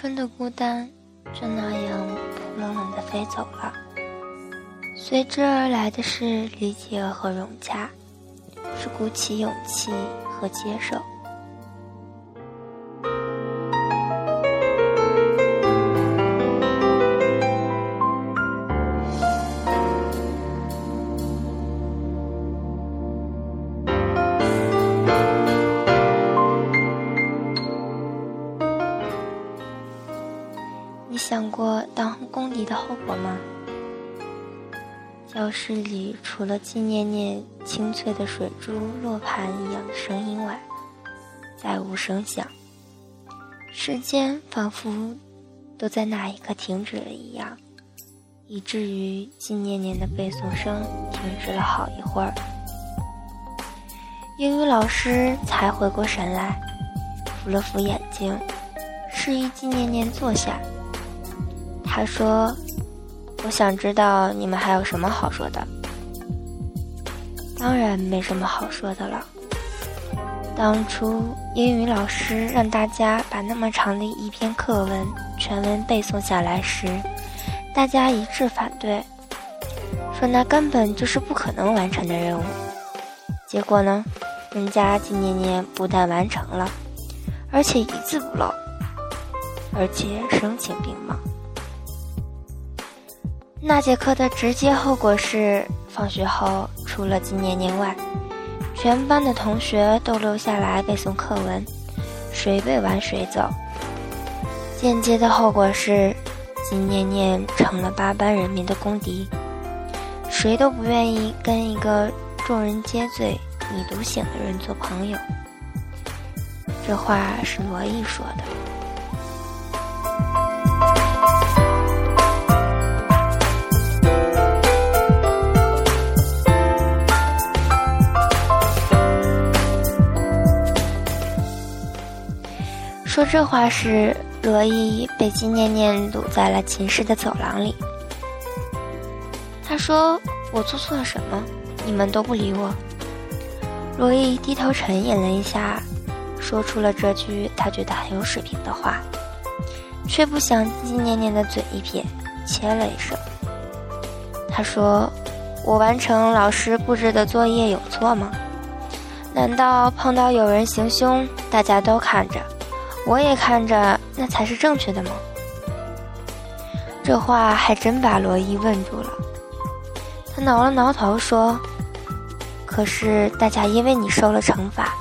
春的孤单就那样扑棱棱的飞走了，随之而来的是理解和融洽，是鼓起勇气和接受。当公敌的后果吗？教室里除了季念念清脆的水珠落盘一样的声音外，再无声响。时间仿佛都在那一刻停止了一样，以至于季念念的背诵声停止了好一会儿。英语老师才回过神来，扶了扶眼睛，示意季念念坐下。他说：“我想知道你们还有什么好说的。当然没什么好说的了。当初英语老师让大家把那么长的一篇课文全文背诵下来时，大家一致反对，说那根本就是不可能完成的任务。结果呢，人家季念念不但完成了，而且一字不漏，而且声情并茂。”那节课的直接后果是，放学后除了金念念外，全班的同学都留下来背诵课文，谁背完谁走。间接的后果是，金念念成了八班人民的公敌，谁都不愿意跟一个众人皆醉你独醒的人做朋友。这话是罗毅说的。说这话时，罗伊被金念念堵在了寝室的走廊里。他说：“我做错了什么？你们都不理我。”罗伊低头沉吟了一下，说出了这句他觉得很有水平的话，却不想金念念的嘴一撇，切了一声。他说：“我完成老师布置的作业有错吗？难道碰到有人行凶，大家都看着？”我也看着，那才是正确的吗？这话还真把罗伊问住了。他挠了挠头说：“可是大家因为你受了惩罚，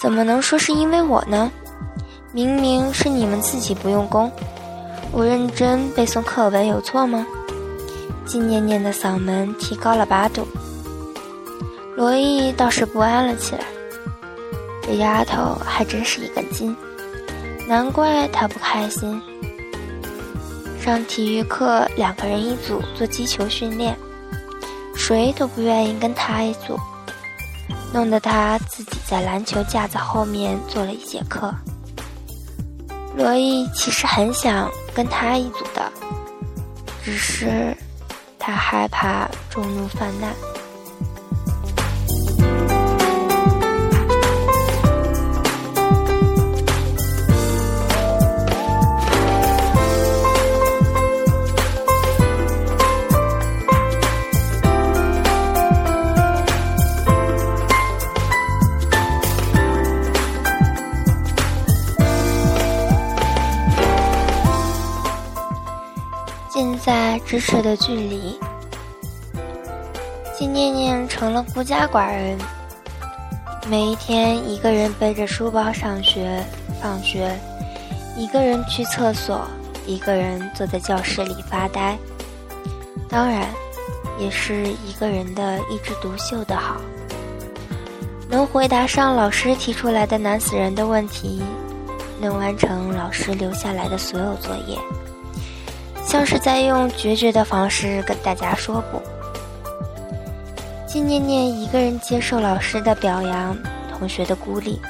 怎么能说是因为我呢？明明是你们自己不用功。我认真背诵课文有错吗？”金念念的嗓门提高了八度。罗伊倒是不安了起来。这丫头还真是一根筋，难怪她不开心。上体育课，两个人一组做击球训练，谁都不愿意跟她一组，弄得她自己在篮球架子后面坐了一节课。罗伊其实很想跟她一组的，只是他害怕众怒泛滥滥。咫尺的距离，金念念成了孤家寡人。每一天，一个人背着书包上学、放学，一个人去厕所，一个人坐在教室里发呆。当然，也是一个人的一枝独秀的好，能回答上老师提出来的难死人的问题，能完成老师留下来的所有作业。像是在用决绝的方式跟大家说不。金念念一个人接受老师的表扬，同学的鼓励，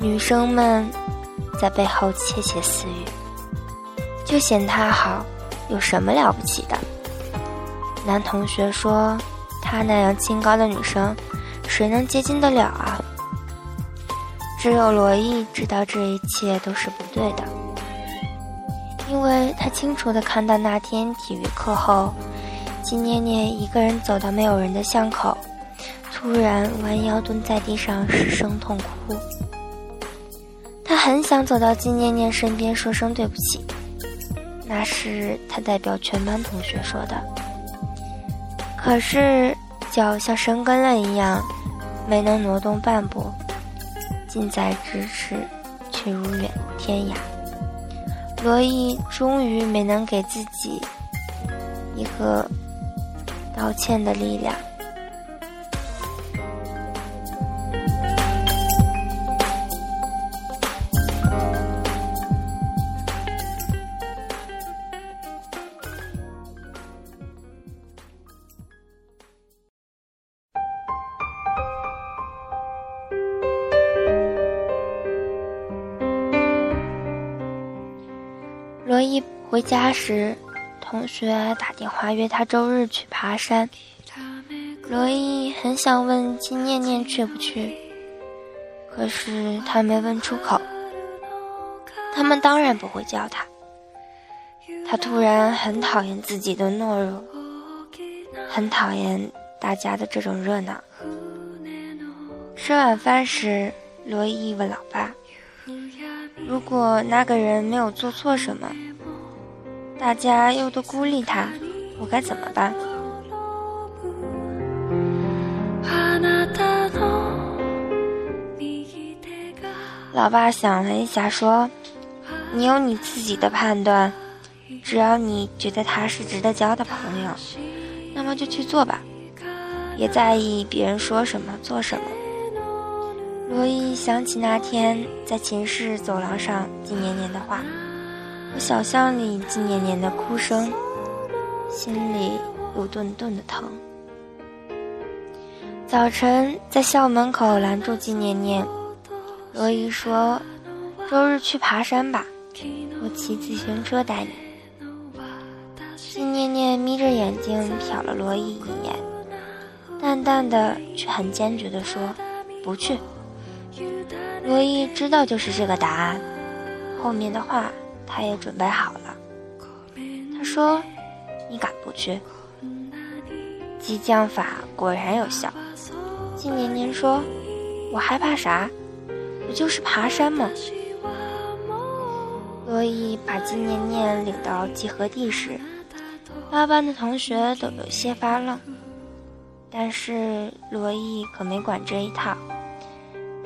女生们在背后窃窃私语，就嫌她好，有什么了不起的？男同学说，她那样清高的女生，谁能接近得了啊？只有罗毅知道这一切都是不对的，因为他清楚地看到那天体育课后，金念念一个人走到没有人的巷口，突然弯腰蹲在地上失声痛哭。他很想走到金念念身边说声对不起，那是他代表全班同学说的。可是脚像生根了一样，没能挪动半步。近在咫尺，却如远天涯。罗伊终于没能给自己一个道歉的力量。回家时，同学打电话约他周日去爬山。罗伊很想问金念念去不去，可是他没问出口。他们当然不会叫他。他突然很讨厌自己的懦弱，很讨厌大家的这种热闹。吃晚饭时，罗伊问老爸。如果那个人没有做错什么，大家又都孤立他，我该怎么办？老爸想了一下，说：“你有你自己的判断，只要你觉得他是值得交的朋友，那么就去做吧，别在意别人说什么、做什么。”罗伊想起那天在寝室走廊上金年年的话，和小巷里金年年的哭声，心里有顿顿的疼。早晨在校门口拦住季年年，罗伊说：“周日去爬山吧，我骑自行车带你。”季念念眯着眼睛瞟了罗伊一眼，淡淡的却很坚决地说：“不去。”罗伊知道就是这个答案，后面的话他也准备好了。他说：“你敢不去？”激将法果然有效。金年年说：“我害怕啥？不就是爬山吗？”罗伊把金年年领到集合地时，八班的同学都有些发愣，但是罗伊可没管这一套。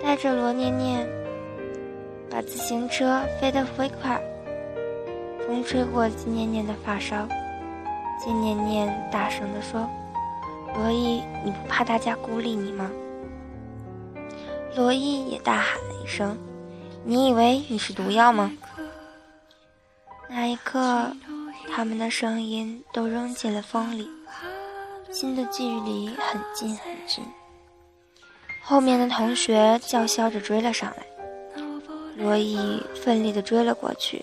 带着罗念念，把自行车飞得飞快，风吹过金念念的发梢。金念念大声地说：“罗伊，你不怕大家孤立你吗？”罗伊也大喊了一声：“你以为你是毒药吗？”那一刻，他们的声音都扔进了风里，心的距离很近很近。后面的同学叫嚣着追了上来，罗伊奋力地追了过去，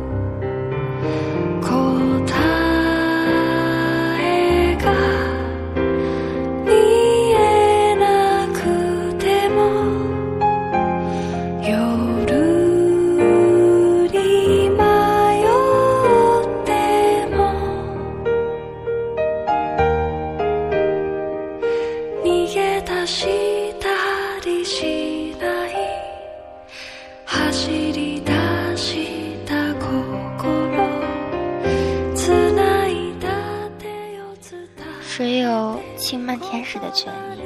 天使的权利？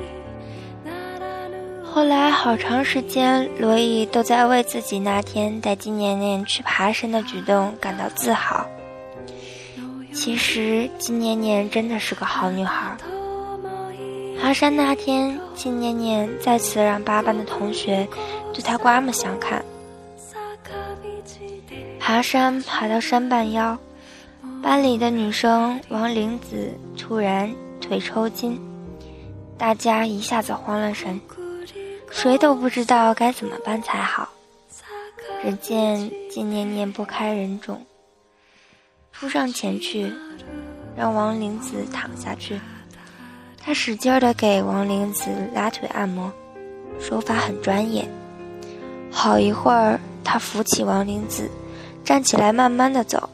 后来好长时间，罗伊都在为自己那天带金年年去爬山的举动感到自豪。其实金年年真的是个好女孩。爬山那天，金年年再次让八班的同学对她刮目相看。爬山爬到山半腰，班里的女生王玲子突然腿抽筋，大家一下子慌了神，谁都不知道该怎么办才好。只见金念念拨开人中，扑上前去，让王玲子躺下去。他使劲的给王玲子拉腿按摩，手法很专业。好一会儿，他扶起王玲子，站起来慢慢的走。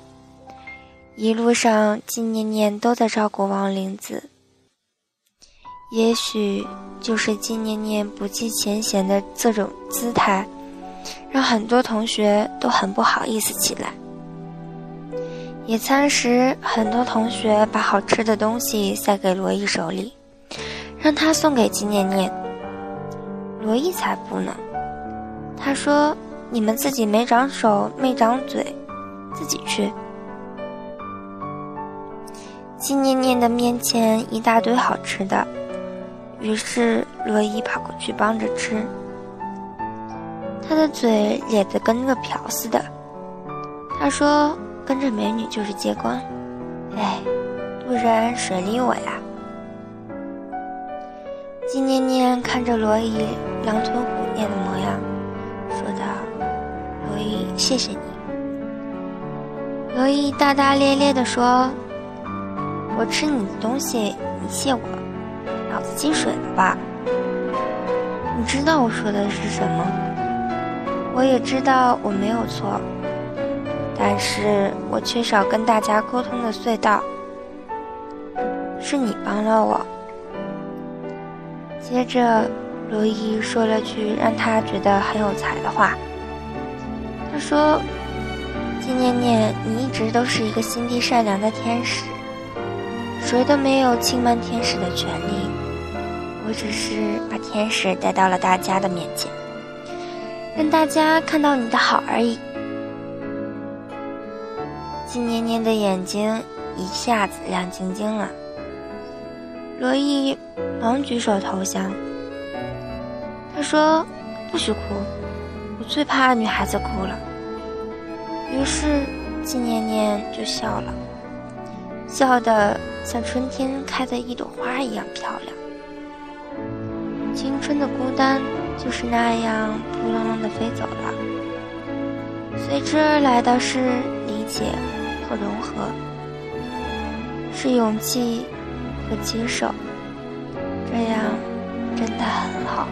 一路上，金念念都在照顾王玲子。也许就是金念念不计前嫌的这种姿态，让很多同学都很不好意思起来。野餐时，很多同学把好吃的东西塞给罗伊手里，让他送给金念念。罗伊才不呢。他说：“你们自己没长手，没长嘴，自己去。”金念念的面前一大堆好吃的，于是罗伊跑过去帮着吃。他的嘴咧得跟个瓢似的。他说：“跟着美女就是结婚，哎，不然谁理我呀？”金念念看着罗伊狼吞虎咽的模样。说道：“罗伊，谢谢你。”罗伊大大咧咧地说：“我吃你的东西，你谢我，子进水了吧？你知道我说的是什么？我也知道我没有错，但是我缺少跟大家沟通的隧道，是你帮了我。”接着。罗伊说了句让他觉得很有才的话。他说：“金念念，你一直都是一个心地善良的天使，谁都没有轻慢天使的权利。我只是把天使带到了大家的面前，让大家看到你的好而已。”金念念的眼睛一下子亮晶晶了。罗伊忙举手投降。他说：“不许哭，我最怕女孩子哭了。”于是金念念就笑了，笑得像春天开的一朵花一样漂亮。青春的孤单就是那样扑棱棱的飞走了，随之而来的是理解和融合，是勇气和接受，这样真的很好。